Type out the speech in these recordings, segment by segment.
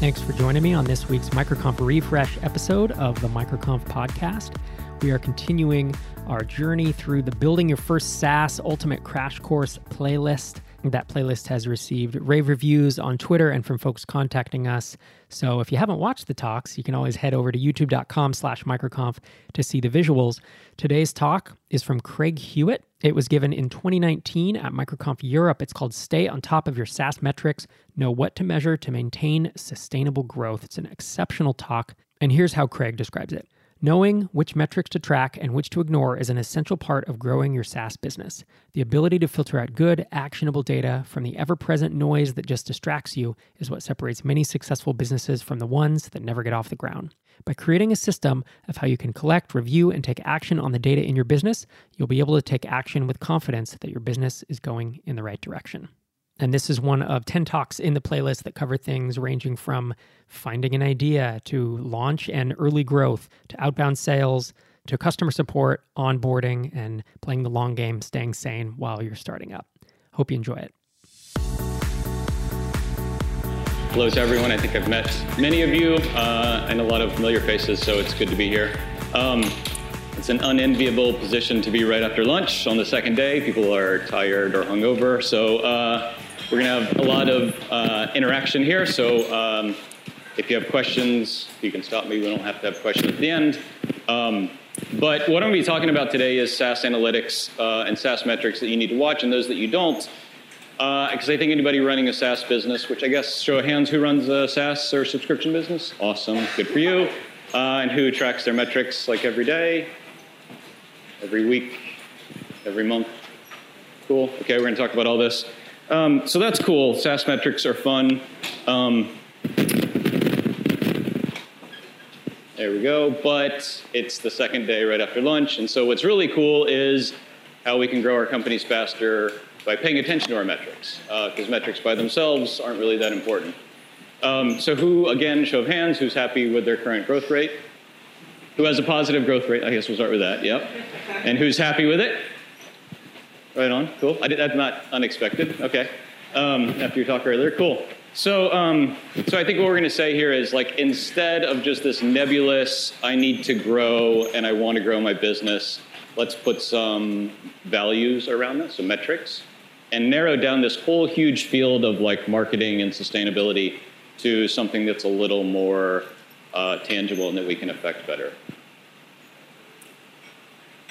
Thanks for joining me on this week's MicroConf Refresh episode of the MicroConf podcast. We are continuing our journey through the Building Your First SaaS Ultimate Crash Course playlist. That playlist has received rave reviews on Twitter and from folks contacting us. So if you haven't watched the talks, you can always head over to youtube.com slash microconf to see the visuals. Today's talk is from Craig Hewitt. It was given in 2019 at MicroConf Europe. It's called Stay on Top of Your SaaS Metrics, Know What to Measure to Maintain Sustainable Growth. It's an exceptional talk. And here's how Craig describes it. Knowing which metrics to track and which to ignore is an essential part of growing your SaaS business. The ability to filter out good, actionable data from the ever present noise that just distracts you is what separates many successful businesses from the ones that never get off the ground. By creating a system of how you can collect, review, and take action on the data in your business, you'll be able to take action with confidence that your business is going in the right direction. And this is one of 10 talks in the playlist that cover things ranging from finding an idea to launch and early growth to outbound sales to customer support, onboarding, and playing the long game, staying sane while you're starting up. Hope you enjoy it. Hello to everyone. I think I've met many of you uh, and a lot of familiar faces, so it's good to be here. Um, it's an unenviable position to be right after lunch on the second day. People are tired or hungover, so uh, we're going to have a lot of uh, interaction here, so um, if you have questions, you can stop me. We don't have to have questions at the end. Um, but what I'm going to be talking about today is SaaS analytics uh, and SaaS metrics that you need to watch and those that you don't. Because uh, I think anybody running a SaaS business, which I guess show of hands who runs a SaaS or subscription business, awesome, good for you. Uh, and who tracks their metrics like every day, every week, every month. Cool. Okay, we're going to talk about all this. Um, so that's cool. SaaS metrics are fun. Um, there we go. But it's the second day right after lunch. And so what's really cool is how we can grow our companies faster by paying attention to our metrics, because uh, metrics by themselves aren't really that important. Um, so who, again, show of hands, who's happy with their current growth rate? Who has a positive growth rate? I guess we'll start with that, yep. And who's happy with it? Right on, cool. I did, that's not unexpected. Okay. Um, after your talk earlier, cool. So, um, so I think what we're going to say here is like instead of just this nebulous, I need to grow and I want to grow my business, let's put some values around this, some metrics, and narrow down this whole huge field of like marketing and sustainability to something that's a little more uh, tangible and that we can affect better.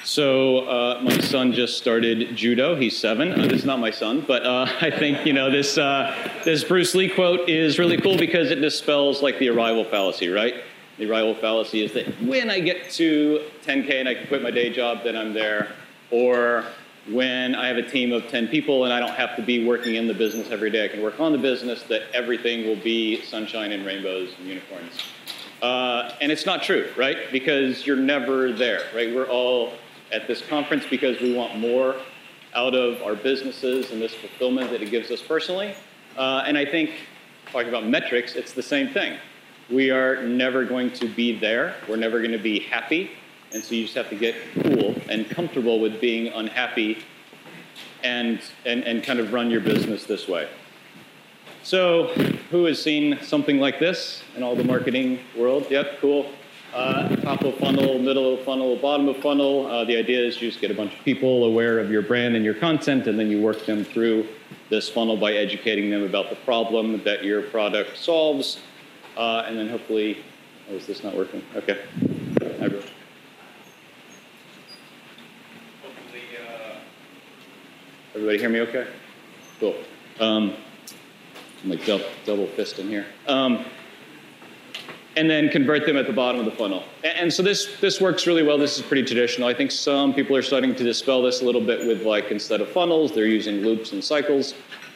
So uh, my son just started judo. He's seven. Uh, this is not my son, but uh, I think you know this uh, this Bruce Lee quote is really cool because it dispels like the arrival fallacy, right? The arrival fallacy is that when I get to 10k and I can quit my day job, then I'm there, or when I have a team of 10 people and I don't have to be working in the business every day, I can work on the business. That everything will be sunshine and rainbows and unicorns. Uh, and it's not true, right? Because you're never there, right? We're all at this conference because we want more out of our businesses and this fulfillment that it gives us personally. Uh, and I think, talking about metrics, it's the same thing. We are never going to be there. We're never going to be happy. And so you just have to get cool and comfortable with being unhappy and, and, and kind of run your business this way. So, who has seen something like this in all the marketing world? Yep, cool. Uh, top of funnel, middle of funnel, bottom of funnel. Uh, the idea is you just get a bunch of people aware of your brand and your content, and then you work them through this funnel by educating them about the problem that your product solves. Uh, and then hopefully, oh, is this not working? Okay. Hopefully, uh, everybody hear me okay? Cool. Um, I'm like double, double fist in here. Um, and then convert them at the bottom of the funnel. And, so this this works really well. This is pretty traditional. I think some people are starting to dispel this a little bit with like instead of funnels, they're using loops and cycles.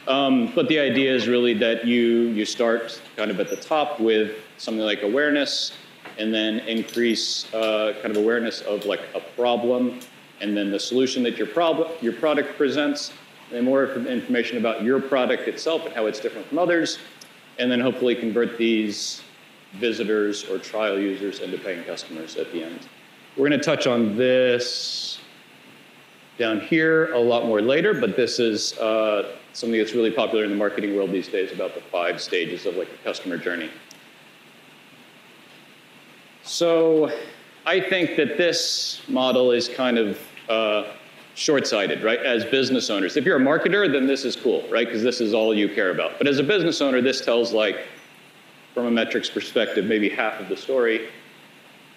Um, but the idea is really that you you start kind of at the top with something like awareness, and then increase uh, kind of awareness of like a problem, and then the solution that your problem your product presents, and more information about your product itself and how it's different from others, and then hopefully convert these visitors or trial users into paying customers at the end. We're going to touch on this down here a lot more later, but this is uh, something that's really popular in the marketing world these days about the five stages of like a customer journey. So I think that this model is kind of uh, short-sighted, right? As business owners, if you're a marketer, then this is cool, right? Because this is all you care about. But as a business owner, this tells like, from a metrics perspective, maybe half of the story.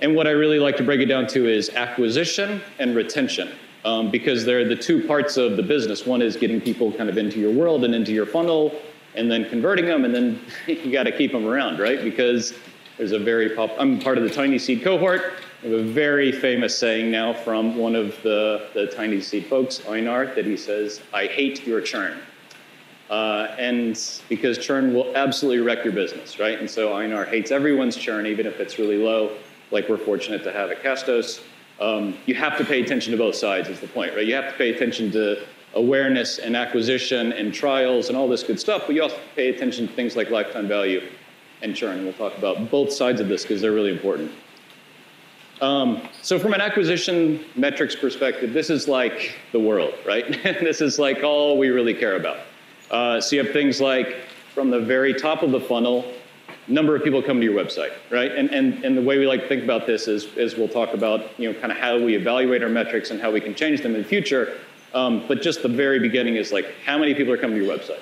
And what I really like to break it down to is acquisition and retention, um, because they're the two parts of the business. One is getting people kind of into your world and into your funnel, and then converting them, and then you got to keep them around, right? Because there's a very pop. I'm part of the Tiny Seed cohort. We have a very famous saying now from one of the, the Tiny Seed folks, Einar, that he says, "I hate your churn." Uh, and because churn will absolutely wreck your business, right? And so Einar hates everyone's churn, even if it's really low like we're fortunate to have at Castos, um, you have to pay attention to both sides is the point, right? You have to pay attention to awareness and acquisition and trials and all this good stuff, but you also pay attention to things like lifetime value and churn. We'll talk about both sides of this because they're really important. Um, so from an acquisition metrics perspective, this is like the world, right? this is like all we really care about. Uh, so you have things like from the very top of the funnel, number of people come to your website, right? And, and, and the way we like to think about this is, is we'll talk about, you know, kind of how we evaluate our metrics and how we can change them in the future. Um, but just the very beginning is like, how many people are coming to your website?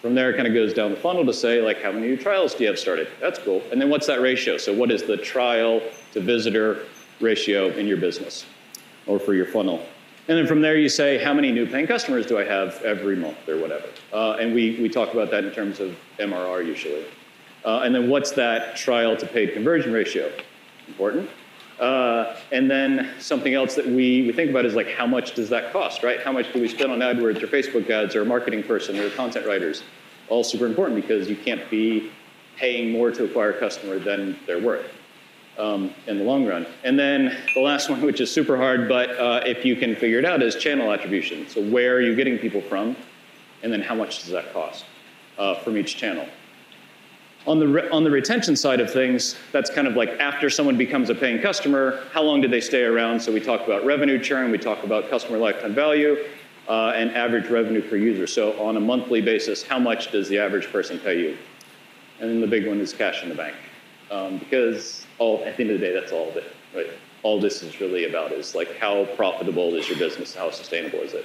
From there, it kind of goes down the funnel to say, like, how many new trials do you have started? That's cool. And then what's that ratio? So what is the trial to visitor ratio in your business or for your funnel? And then from there, you say, how many new paying customers do I have every month or whatever? Uh, and we, we talk about that in terms of MRR usually. Uh, and then what's that trial to paid conversion ratio? Important. Uh, and then something else that we, we think about is like how much does that cost, right? How much do we spend on AdWords or Facebook ads or a marketing person or content writers? All super important because you can't be paying more to acquire a customer than they're worth um, in the long run. And then the last one, which is super hard, but uh, if you can figure it out, is channel attribution. So where are you getting people from? And then how much does that cost uh, from each channel? On the, on the retention side of things, that's kind of like after someone becomes a paying customer, how long did they stay around? So we talk about revenue churn, we talk about customer lifetime value, uh, and average revenue per user. So on a monthly basis, how much does the average person pay you? And then the big one is cash in the bank. Um, because all, at the end of the day, that's all of it, right? All this is really about is like how profitable is your business, how sustainable is it?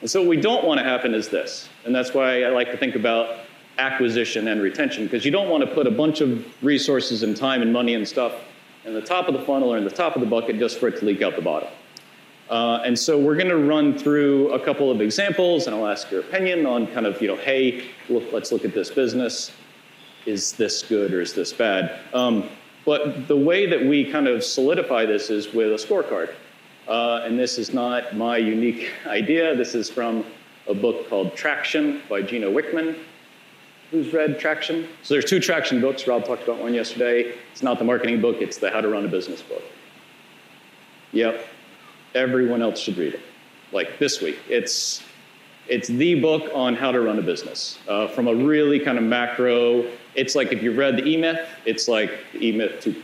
And so what we don't want to happen is this, and that's why I like to think about acquisition and retention because you don't want to put a bunch of resources and time and money and stuff in the top of the funnel or in the top of the bucket just for it to leak out the bottom. Uh, and so we're going to run through a couple of examples and I'll ask your opinion on kind of, you know, hey, look, let's look at this business. Is this good or is this bad? Um, but the way that we kind of solidify this is with a scorecard. Uh, and this is not my unique idea. This is from a book called Traction by Gino Wickman. Who's read Traction? So there's two Traction books. Rob talked about one yesterday. It's not the marketing book, it's the How to Run a Business book. Yep. Everyone else should read it. Like this week. It's it's the book on how to run a business uh, from a really kind of macro. It's like if you've read the E-Myth, it's like the E-Myth 2.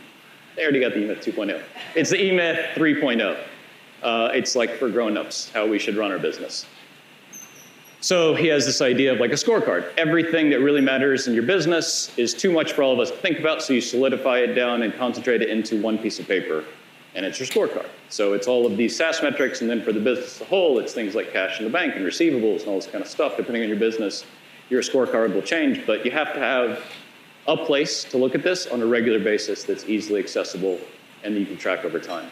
They already got the E-Myth 2.0. It's the E-Myth 3.0. Uh, it's like for grown-ups, how we should run our business. So he has this idea of like a scorecard. Everything that really matters in your business is too much for all of us to think about, so you solidify it down and concentrate it into one piece of paper, and it's your scorecard. So it's all of these SaaS metrics, and then for the business as a whole, it's things like cash in the bank and receivables and all this kind of stuff. Depending on your business, your scorecard will change, but you have to have a place to look at this on a regular basis that's easily accessible and that you can track over time.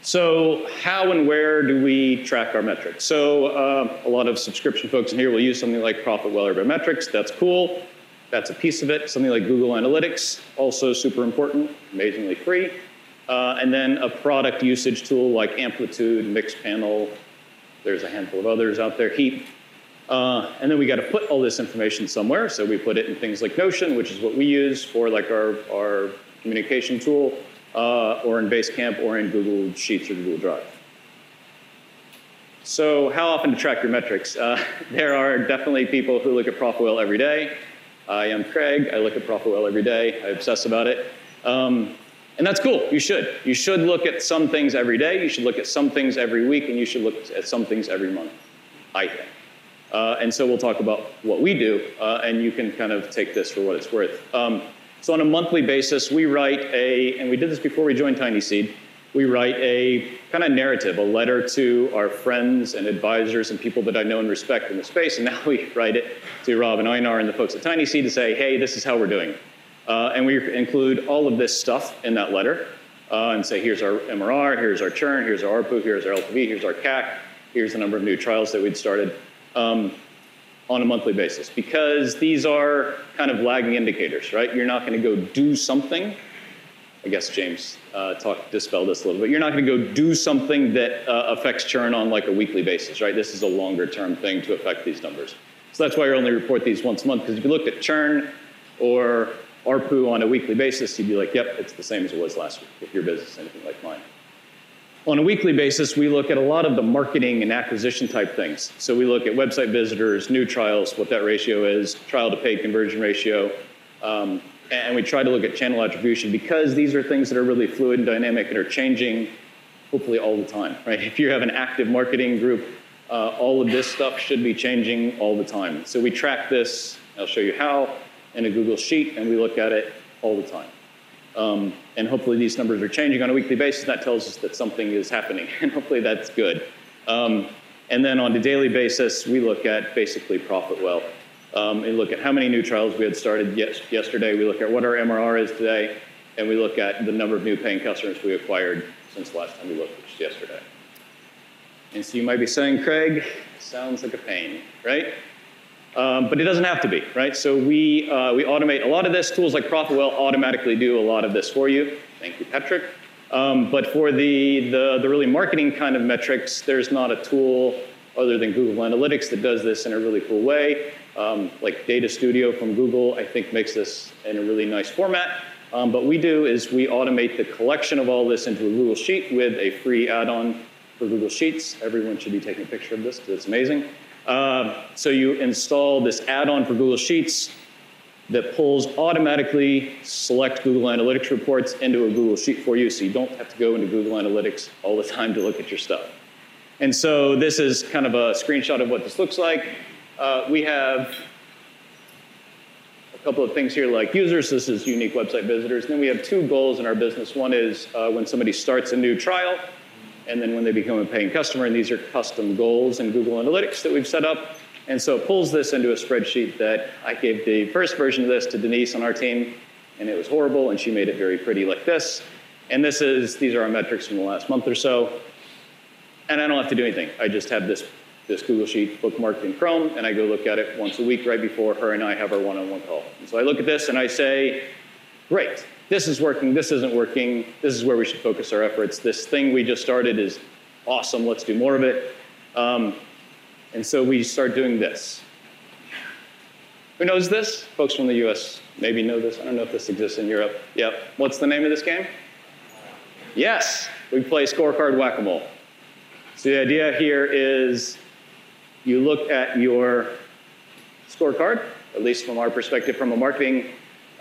So how and where do we track our metrics? So uh, a lot of subscription folks in here will use something like ProfitWell Metrics. That's cool. That's a piece of it. Something like Google Analytics, also super important, amazingly free. Uh, and then a product usage tool like Amplitude, Mixpanel. There's a handful of others out there, Heap. Uh, and then we got to put all this information somewhere. So we put it in things like Notion, which is what we use for like our, our communication tool uh, or in Basecamp or in Google Sheets or Google Drive. So how often to track your metrics? Uh, there are definitely people who look at ProfitWell every day. I am Craig. I look at ProfitWell every day. I obsess about it. Um, and that's cool. You should. You should look at some things every day. You should look at some things every week, and you should look at some things every month, I think. Uh, and so we'll talk about what we do, uh, and you can kind of take this for what it's worth. Um, So on a monthly basis, we write a, and we did this before we joined Tiny Seed, we write a kind of narrative, a letter to our friends and advisors and people that I know and respect in the space. And now we write it to Rob and Einar and the folks at Tiny Seed to say, hey, this is how we're doing. Uh, and we include all of this stuff in that letter uh, and say, here's our MRR, here's our churn, here's our ARPU, here's our LTV, here's our CAC, here's the number of new trials that we'd started um, on a monthly basis. Because these are kind of lagging indicators, right? You're not going to go do something I guess James uh, talked dispelled this a little bit. You're not going to go do something that uh, affects churn on like a weekly basis, right? This is a longer term thing to affect these numbers. So that's why you only report these once a month. Because if you looked at churn or ARPU on a weekly basis, you'd be like, yep, it's the same as it was last week if your business is anything like mine. On a weekly basis, we look at a lot of the marketing and acquisition type things. So we look at website visitors, new trials, what that ratio is, trial to paid conversion ratio, um, and we try to look at channel attribution because these are things that are really fluid and dynamic and are changing hopefully all the time, right? If you have an active marketing group, uh, all of this stuff should be changing all the time. So we track this, I'll show you how, in a Google Sheet, and we look at it all the time. Um, and hopefully these numbers are changing on a weekly basis. That tells us that something is happening, and hopefully that's good. Um, and then on a daily basis, we look at basically ProfitWell. Um, and look at how many new trials we had started yes, yesterday. We look at what our MRR is today, and we look at the number of new paying customers we acquired since the last time we looked, which is yesterday. And so you might be saying, Craig, sounds like a pain, right? Um, but it doesn't have to be, right? So we, uh, we automate a lot of this. Tools like ProfitWell automatically do a lot of this for you. Thank you, Patrick. Um, but for the, the, the really marketing kind of metrics, there's not a tool other than Google Analytics that does this in a really cool way. Um, like Data Studio from Google, I think makes this in a really nice format. Um, but we do is we automate the collection of all this into a Google Sheet with a free add-on for Google Sheets. Everyone should be taking a picture of this because it's amazing. Uh, so you install this add-on for Google Sheets that pulls automatically select Google Analytics reports into a Google Sheet for you, so you don't have to go into Google Analytics all the time to look at your stuff. And so this is kind of a screenshot of what this looks like. Uh, we have a couple of things here like users. This is unique website visitors. And then we have two goals in our business. One is uh, when somebody starts a new trial, and then when they become a paying customer. And these are custom goals in Google Analytics that we've set up. And so it pulls this into a spreadsheet that I gave the first version of this to Denise on our team, and it was horrible, and she made it very pretty like this. And this is, these are our metrics from the last month or so. And I don't have to do anything. I just have this this Google Sheet bookmarked in Chrome, and I go look at it once a week right before her and I have our one-on-one call. And so I look at this and I say, great, this is working, this isn't working, this is where we should focus our efforts. This thing we just started is awesome, let's do more of it. Um, and so we start doing this. Who knows this? Folks from the US maybe know this. I don't know if this exists in Europe. Yep. What's the name of this game? Yes, we play scorecard whack-a-mole. So the idea here is you look at your scorecard, at least from our perspective, from a marketing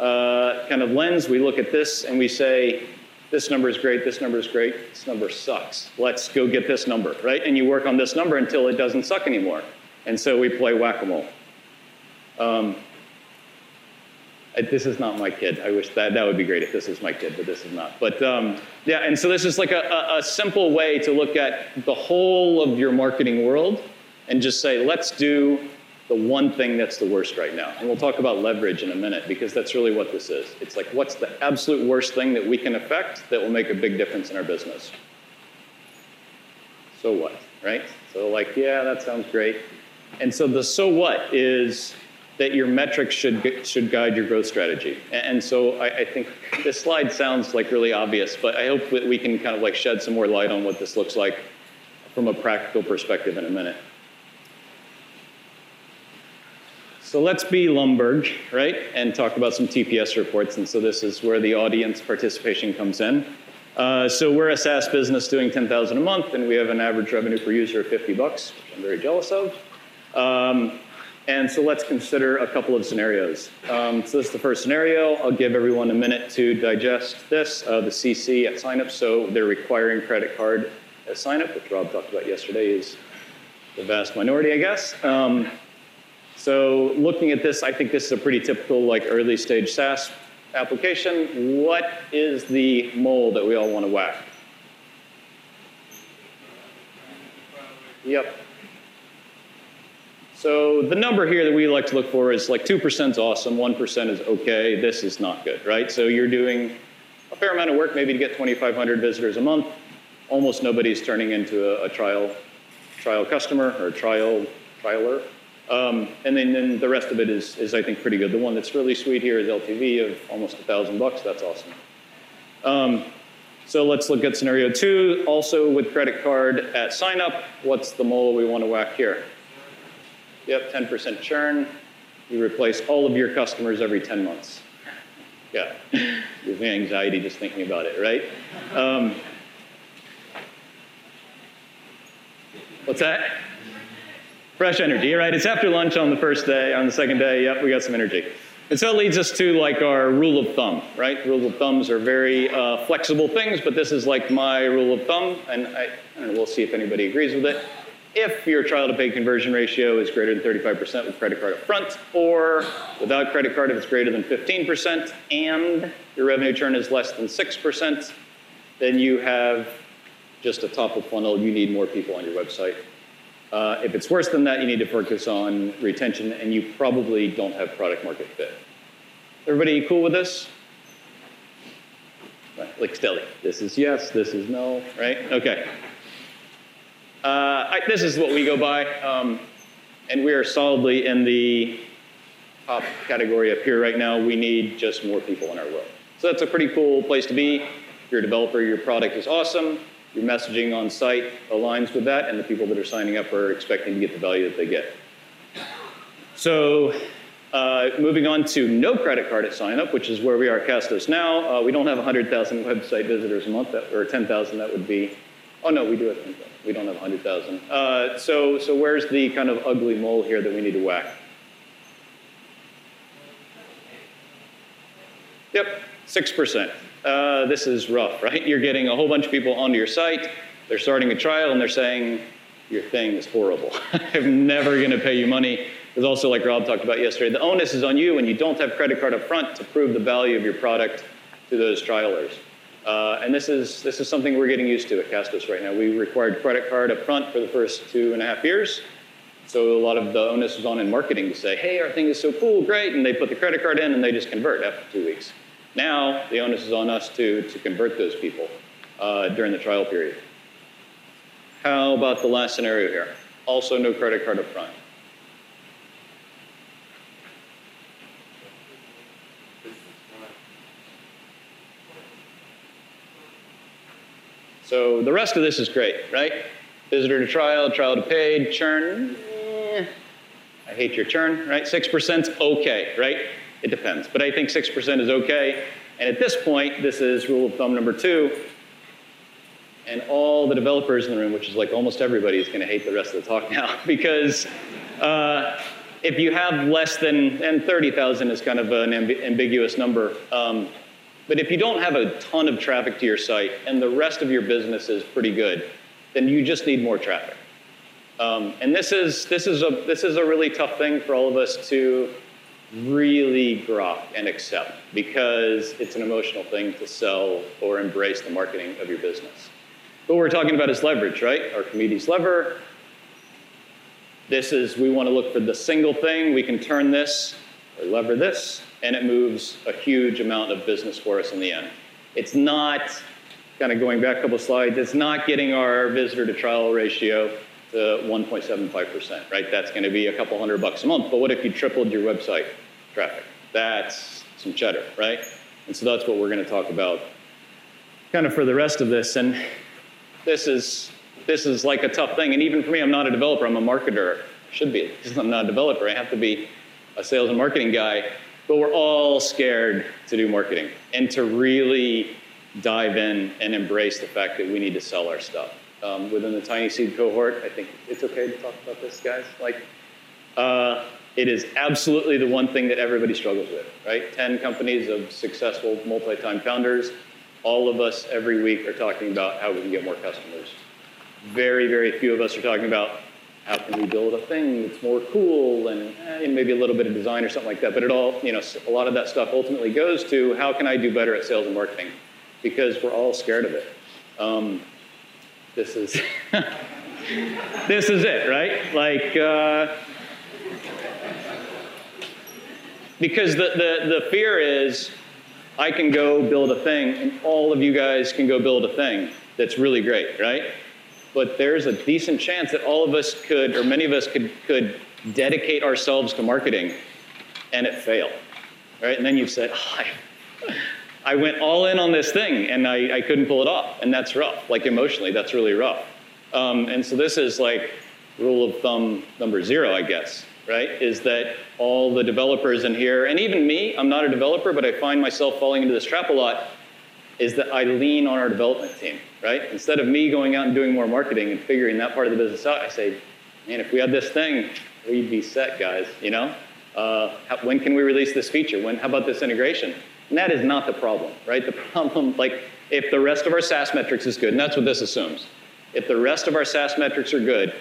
uh, kind of lens, we look at this and we say, this number is great, this number is great, this number sucks. Let's go get this number, right? And you work on this number until it doesn't suck anymore. And so we play whack-a-mole. Um, this is not my kid. I wish that that would be great if this was my kid, but this is not. But um, yeah, and so this is like a, a, a simple way to look at the whole of your marketing world and just say, let's do the one thing that's the worst right now. And we'll talk about leverage in a minute because that's really what this is. It's like, what's the absolute worst thing that we can affect that will make a big difference in our business? So what, right? So, like, yeah, that sounds great. And so the so what is that your metrics should, should guide your growth strategy. And so I, I, think this slide sounds like really obvious, but I hope that we can kind of like shed some more light on what this looks like from a practical perspective in a minute. So let's be Lumbergh, right, and talk about some TPS reports. And so this is where the audience participation comes in. Uh, so we're a SaaS business doing 10,000 a month, and we have an average revenue per user of 50 bucks, which I'm very jealous of. Um, and so let's consider a couple of scenarios. Um, so this is the first scenario. I'll give everyone a minute to digest this. Uh, the CC at signup, so they're requiring credit card at signup, which Rob talked about yesterday, is the vast minority, I guess. Um, so looking at this, I think this is a pretty typical like early stage SaaS application, what is the mole that we all want to whack? Yep. So the number here that we like to look for is like 2% is awesome, 1% is okay, this is not good, right? So you're doing a fair amount of work maybe to get 2,500 visitors a month. Almost nobody's turning into a, a trial, trial customer or trial, trialer. Um, and then, then, the rest of it is, is, I think, pretty good. The one that's really sweet here is LTV of almost a thousand bucks. That's awesome. Um, so let's look at scenario two. Also with credit card at sign up, what's the mole we want to whack here? Yep, 10% churn. You replace all of your customers every 10 months. Yeah, gives anxiety just thinking about it, right? Um, what's that? Fresh energy, right? It's after lunch on the first day, on the second day, yep, we got some energy. And so it leads us to like our rule of thumb, right? Rule of thumbs are very uh, flexible things, but this is like my rule of thumb, and I, I know, we'll see if anybody agrees with it. If your trial to pay conversion ratio is greater than 35% with credit card up front, or without credit card if it's greater than 15%, and your revenue churn is less than 6%, then you have just a top of funnel, you need more people on your website uh, if it's worse than that, you need to focus on retention, and you probably don't have product market fit. Everybody cool with this? Like Steli, this is yes, this is no, right? Okay. Uh, I, this is what we go by, um, and we are solidly in the top category up here right now. We need just more people in our world. So that's a pretty cool place to be. If you're a developer, your product is awesome your messaging on site aligns with that, and the people that are signing up are expecting to get the value that they get. So uh, moving on to no credit card at sign up, which is where we are Castos now. Uh, we don't have 100,000 website visitors a month, that, or 10,000, that would be, oh no, we do have 10,000. We don't have 100,000. Uh, so, so where's the kind of ugly mole here that we need to whack? Yep, 6%. Uh, this is rough, right? You're getting a whole bunch of people onto your site, they're starting a trial, and they're saying, your thing is horrible. I'm never going to pay you money. There's also, like Rob talked about yesterday, the onus is on you when you don't have credit card up front to prove the value of your product to those trialers. Uh, and this is, this is something we're getting used to at Castos right now. We required credit card up front for the first two and a half years. So a lot of the onus is on in marketing to say, hey, our thing is so cool, great, and they put the credit card in and they just convert after two weeks. Now, the onus is on us to, to convert those people uh, during the trial period. How about the last scenario here? Also, no credit card up front. So the rest of this is great, right? Visitor to trial, trial to paid, churn. Eh, I hate your churn, right? 6% okay, right? It depends. But I think 6% is okay. And at this point, this is rule of thumb number two. And all the developers in the room, which is like almost everybody, is going to hate the rest of the talk now because uh, if you have less than, and 30,000 is kind of an amb- ambiguous number, um, but if you don't have a ton of traffic to your site and the rest of your business is pretty good, then you just need more traffic. Um, and this is, this, is a, this is a really tough thing for all of us to really grok and accept because it's an emotional thing to sell or embrace the marketing of your business. What we're talking about is leverage, right? Archimedes lever. This is, we want to look for the single thing. We can turn this or lever this, and it moves a huge amount of business for us in the end. It's not, kind of going back a couple slides, it's not getting our visitor to trial ratio to 1.75%, right? That's going to be a couple hundred bucks a month. But what if you tripled your website traffic? That's some cheddar, right? And so that's what we're going to talk about kind of for the rest of this. And this is, this is like a tough thing. And even for me, I'm not a developer, I'm a marketer. Should be, because I'm not a developer. I have to be a sales and marketing guy. But we're all scared to do marketing and to really dive in and embrace the fact that we need to sell our stuff um, within the tiny seed cohort. I think it's okay to talk about this, guys. Like, uh, it is absolutely the one thing that everybody struggles with, right? 10 companies of successful multi-time founders. All of us every week are talking about how we can get more customers. Very, very few of us are talking about how can we build a thing that's more cool and, eh, maybe a little bit of design or something like that. But it all, you know, a lot of that stuff ultimately goes to how can I do better at sales and marketing? Because we're all scared of it. Um, this is this is it, right? Like. Uh, because the, the, the fear is I can go build a thing and all of you guys can go build a thing that's really great, right? But there's a decent chance that all of us could, or many of us could, could dedicate ourselves to marketing and it fail, right? And then you've said, oh, I went all in on this thing and I, I couldn't pull it off. And that's rough. Like emotionally, that's really rough. Um, and so this is like rule of thumb number zero, I guess, right? Is that all the developers in here, and even me, I'm not a developer, but I find myself falling into this trap a lot, is that I lean on our development team, right? Instead of me going out and doing more marketing and figuring that part of the business out, I say, man, if we had this thing, we'd be set, guys, you know? Uh, how, when can we release this feature? When, how about this integration? And that is not the problem, right? The problem, like, if the rest of our SaaS metrics is good, and that's what this assumes, if the rest of our SaaS metrics are good,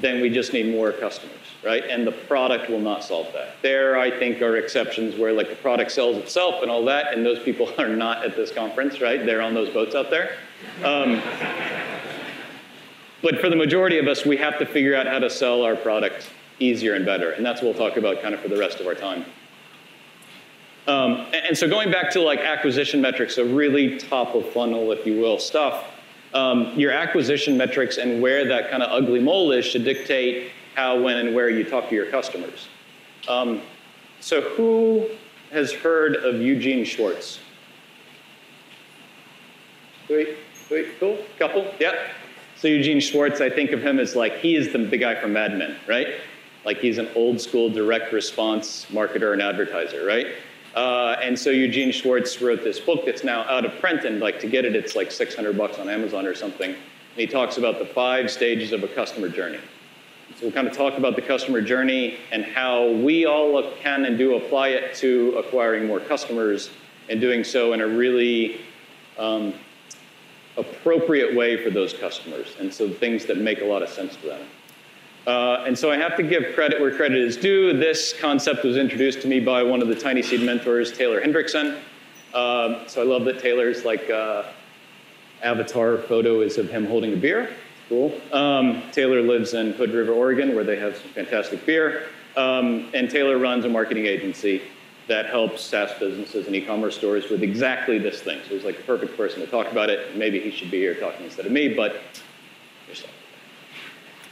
then we just need more customers, right? And the product will not solve that. There, I think, are exceptions where like the product sells itself and all that, and those people are not at this conference, right? They're on those boats out there. Um, but for the majority of us, we have to figure out how to sell our product easier and better, and that's what we'll talk about kind of for the rest of our time. Um, and so going back to like acquisition metrics, so really top of funnel, if you will, stuff, um, your acquisition metrics and where that kind of ugly mole is should dictate how, when, and where you talk to your customers. Um, so who has heard of Eugene Schwartz? Wait, wait, cool, couple, yep. So Eugene Schwartz, I think of him as like, he is the, the guy from Mad Men, right? Like he's an old school direct response marketer and advertiser, right? Uh, and so Eugene Schwartz wrote this book that's now out of print, and like to get it, it's like 600 bucks on Amazon or something. And he talks about the five stages of a customer journey. So we'll kind of talk about the customer journey and how we all can and do apply it to acquiring more customers and doing so in a really um, appropriate way for those customers. And so things that make a lot of sense to them. Uh, and so I have to give credit where credit is due. This concept was introduced to me by one of the Tiny Seed mentors, Taylor Hendrickson. Uh, so I love that Taylor's like uh, avatar photo is of him holding a beer. Cool. Um, Taylor lives in Hood River, Oregon, where they have some fantastic beer. Um, and Taylor runs a marketing agency that helps SaaS businesses and e-commerce stores with exactly this thing. So he's like the perfect person to talk about it. Maybe he should be here talking instead of me, but.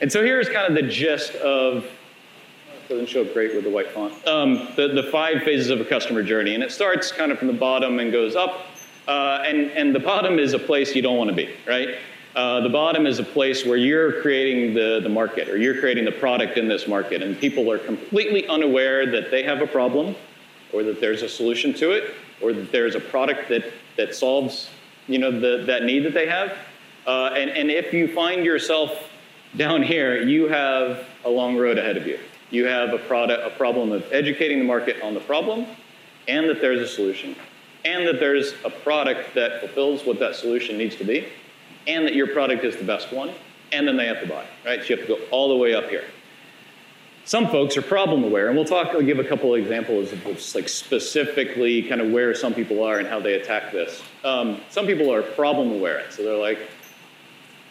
And so here's kind of the gist of, doesn't show up great with the white font, um, the, the five phases of a customer journey. And it starts kind of from the bottom and goes up. Uh, and, and the bottom is a place you don't want to be, right? Uh, the bottom is a place where you're creating the, the market or you're creating the product in this market, and people are completely unaware that they have a problem or that there's a solution to it or that there's a product that, that solves you know, the, that need that they have. Uh, and, and if you find yourself down here, you have a long road ahead of you. You have a, product, a problem of educating the market on the problem, and that there's a solution, and that there's a product that fulfills what that solution needs to be, and that your product is the best one, and then they have to buy, right? So you have to go all the way up here. Some folks are problem aware, and we'll talk. I'll give a couple of examples of like specifically kind of where some people are and how they attack this. Um, some people are problem aware, so they're like,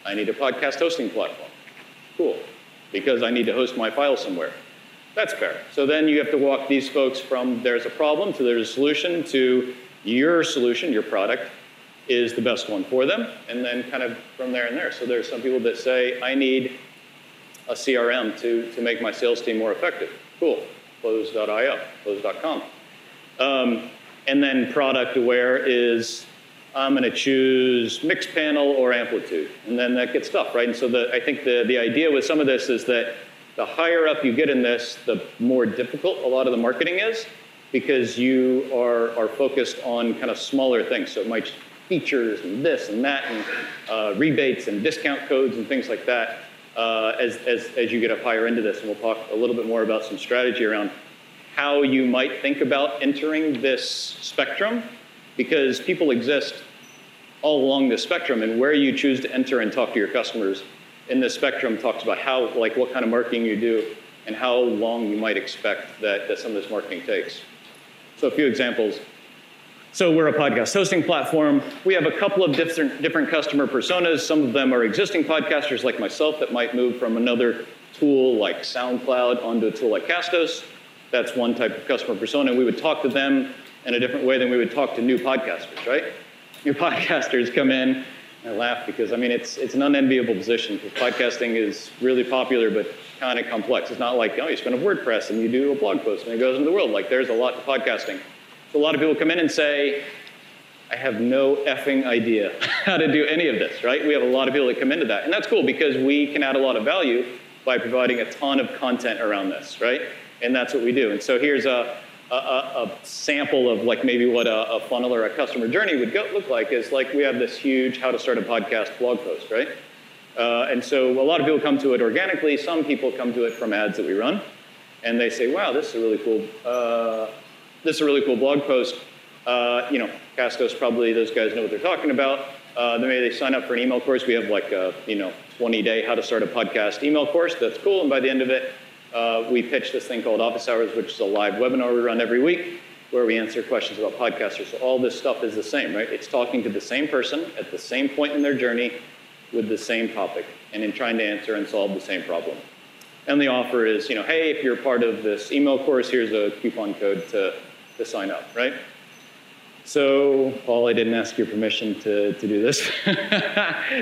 "I need a podcast hosting platform." Cool, because I need to host my file somewhere. That's fair. So then you have to walk these folks from there's a problem to there's a solution to your solution, your product, is the best one for them, and then kind of from there and there. So there's some people that say, I need a CRM to, to make my sales team more effective. Cool, close.io, close.com. Um, and then product aware is I'm going to choose Mixpanel or amplitude, and then that gets tough, right? And so the, I think the, the idea with some of this is that the higher up you get in this, the more difficult a lot of the marketing is because you are, are focused on kind of smaller things. So it might features and this and that and uh, rebates and discount codes and things like that uh, as, as, as you get up higher into this. And we'll talk a little bit more about some strategy around how you might think about entering this spectrum because people exist all along the spectrum, and where you choose to enter and talk to your customers in the spectrum talks about how, like, what kind of marketing you do and how long you might expect that, that some of this marketing takes. So a few examples. So we're a podcast hosting platform. We have a couple of different, different customer personas. Some of them are existing podcasters like myself that might move from another tool like SoundCloud onto a tool like Castos. That's one type of customer persona. We would talk to them in a different way than we would talk to new podcasters, right? New podcasters come in, and I laugh because I mean it's it's an unenviable position because podcasting is really popular but kind of complex. It's not like oh you spin up WordPress and you do a blog post and it goes into the world. Like there's a lot to podcasting. So a lot of people come in and say, I have no effing idea how to do any of this, right? We have a lot of people that come into that. And that's cool because we can add a lot of value by providing a ton of content around this, right? And that's what we do. And so here's a, a, a sample of like maybe what a, a, funnel or a customer journey would go, look like is like we have this huge how to start a podcast blog post, right? Uh, and so a lot of people come to it organically. Some people come to it from ads that we run. And they say, wow, this is a really cool uh, this is a really cool blog post. Uh, you know, Castos probably those guys know what they're talking about. Uh, then maybe they sign up for an email course. We have like a you know 20 day how to start a podcast email course. That's cool. And by the end of it, uh, we pitch this thing called Office Hours, which is a live webinar we run every week where we answer questions about podcasters. So all this stuff is the same, right? It's talking to the same person at the same point in their journey with the same topic and in trying to answer and solve the same problem. And the offer is, you know, hey, if you're part of this email course, here's a coupon code to to sign up, right? So, Paul, I didn't ask your permission to, to do this.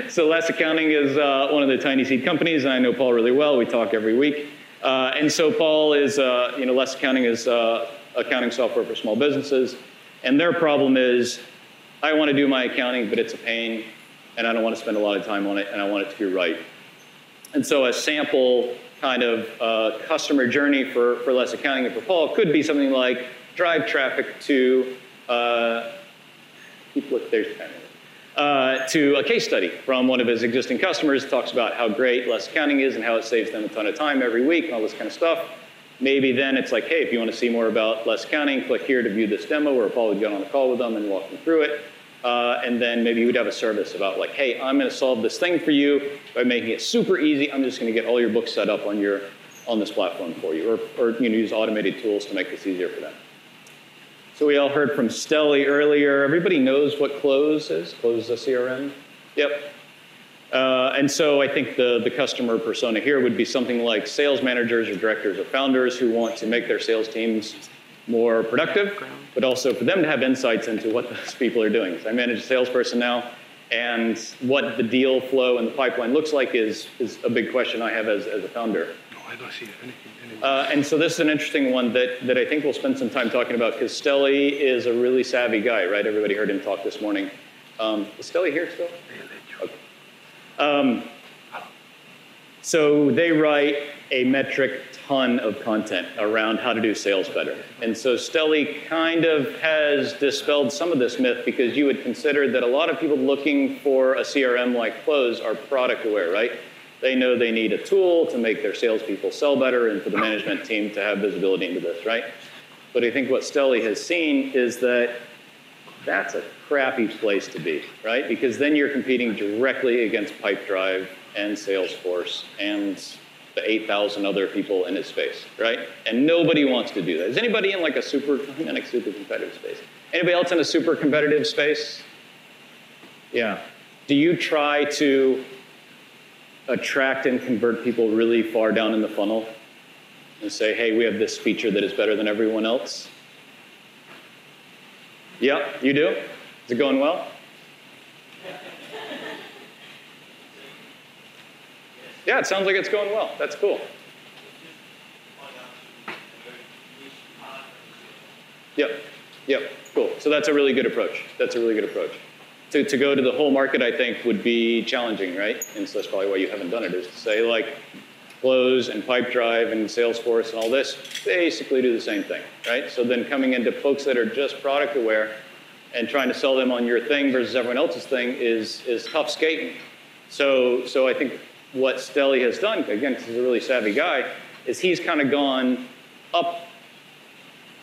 so, Less Accounting is uh, one of the tiny seed companies, I know Paul really well. We talk every week. Uh, and so, Paul is, uh, you know, Less Accounting is uh, accounting software for small businesses. And their problem is I want to do my accounting, but it's a pain, and I don't want to spend a lot of time on it, and I want it to be right. And so, a sample kind of uh, customer journey for, for Less Accounting and for Paul could be something like drive traffic to uh, there's uh, to a case study from one of his existing customers. Talks about how great less accounting is and how it saves them a ton of time every week and all this kind of stuff. Maybe then it's like, hey, if you want to see more about less accounting, click here to view this demo, where Paul would get on a call with them and walk them through it. Uh, and then maybe you would have a service about like, hey, I'm going to solve this thing for you by making it super easy. I'm just going to get all your books set up on your on this platform for you, or, or you know, use automated tools to make this easier for them. So we all heard from Steli earlier. Everybody knows what Close is. Close is a CRM. Yep. Uh, and so I think the, the customer persona here would be something like sales managers or directors or founders who want to make their sales teams more productive, but also for them to have insights into what those people are doing. So I manage a salesperson now, and what the deal flow and the pipeline looks like is, is a big question I have as, as a founder. I don't see anything. Uh, and so this is an interesting one that, that I think we'll spend some time talking about because Steli is a really savvy guy, right? Everybody heard him talk this morning. Um, is Steli here still? Okay. Um, so they write a metric ton of content around how to do sales better. And so Steli kind of has dispelled some of this myth because you would consider that a lot of people looking for a CRM like Close are product aware, right? They know they need a tool to make their salespeople sell better and for the management team to have visibility into this, right? But I think what Steli has seen is that that's a crappy place to be, right? Because then you're competing directly against Pipedrive and Salesforce and the 8,000 other people in his space, right? And nobody wants to do that. Is anybody in like a super, in a super competitive space? Anybody else in a super competitive space? Yeah. Do you try to attract and convert people really far down in the funnel and say, hey, we have this feature that is better than everyone else? Yeah, you do? Is it going well? Yeah, it sounds like it's going well. That's cool. Yep, yep, cool. So that's a really good approach. That's a really good approach to, to go to the whole market, I think, would be challenging, right? And so that's probably why you haven't done it, is to say, like, Close and Pipedrive and Salesforce and all this basically do the same thing, right? So then coming into folks that are just product aware and trying to sell them on your thing versus everyone else's thing is, is tough skating. So, so I think what Steli has done, again, he's a really savvy guy, is he's kind of gone up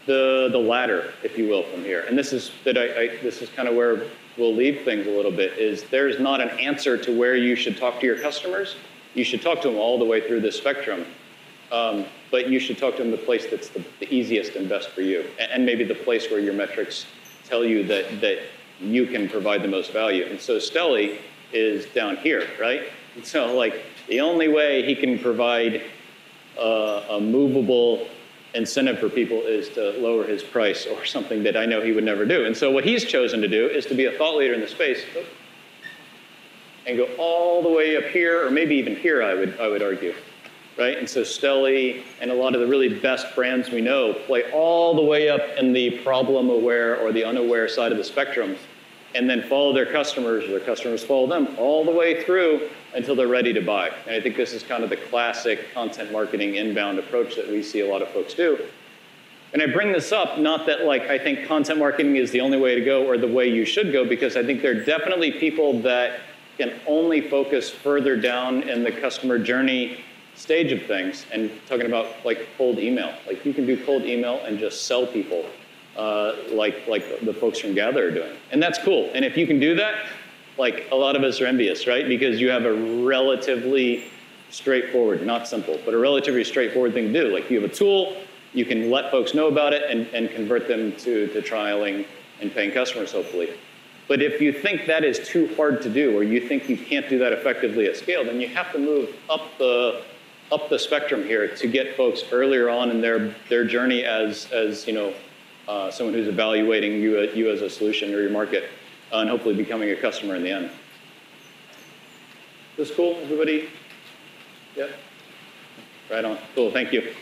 the, the ladder, if you will, from here. And this is that I, I this is kind of where we'll leave things a little bit. Is there's not an answer to where you should talk to your customers. you should talk to them all the way through the spectrum. Um, but you should talk to them the place that's the, the easiest and best for you, and, and, maybe the place where your metrics tell you that that you can provide the most value. And so Steli is down here, right? And so like the only way he can provide uh, a movable incentive for people is to lower his price or something that I know he would never do. And so what he's chosen to do is to be a thought leader in the space and go all the way up here, or maybe even here, I would, I would argue. Right? And so Steli and a lot of the really best brands we know play all the way up in the problem aware or the unaware side of the spectrum and then follow their customers, or their customers follow them all the way through until they're ready to buy. And I think this is kind of the classic content marketing inbound approach that we see a lot of folks do. And I bring this up not that like I think content marketing is the only way to go or the way you should go, because I think there are definitely people that can only focus further down in the customer journey stage of things and talking about like cold email. Like you can do cold email and just sell people uh, like like the folks from Gather are doing. And that's cool. And if you can do that, like a lot of us are envious, right? Because you have a relatively straightforward, not simple, but a relatively straightforward thing to do. Like you have a tool, you can let folks know about it and, and convert them to, to trialing and paying customers, hopefully. But if you think that is too hard to do, or you think you can't do that effectively at scale, then you have to move up the up the spectrum here to get folks earlier on in their their journey as as you know uh, someone who's evaluating you you as a solution or your market uh, and hopefully becoming a customer in the end. This cool, everybody? Yeah? Right on. Cool, thank you.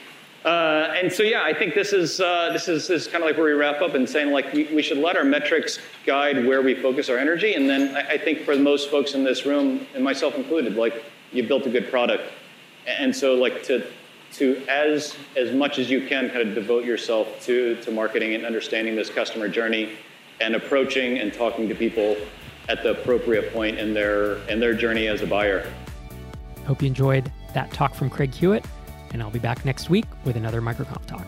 Uh, and so, yeah, I think this is, uh, this is, this is kind of like where we wrap up and saying like we, we, should let our metrics guide where we focus our energy. And then I, I think for most folks in this room, and myself included, like you built a good product. And so like to, to as, as much as you can kind of devote yourself to, to marketing and understanding this customer journey and approaching and talking to people at the appropriate point in their in their journey as a buyer. Hope you enjoyed that talk from Craig Hewitt, and I'll be back next week with another MicroConf talk.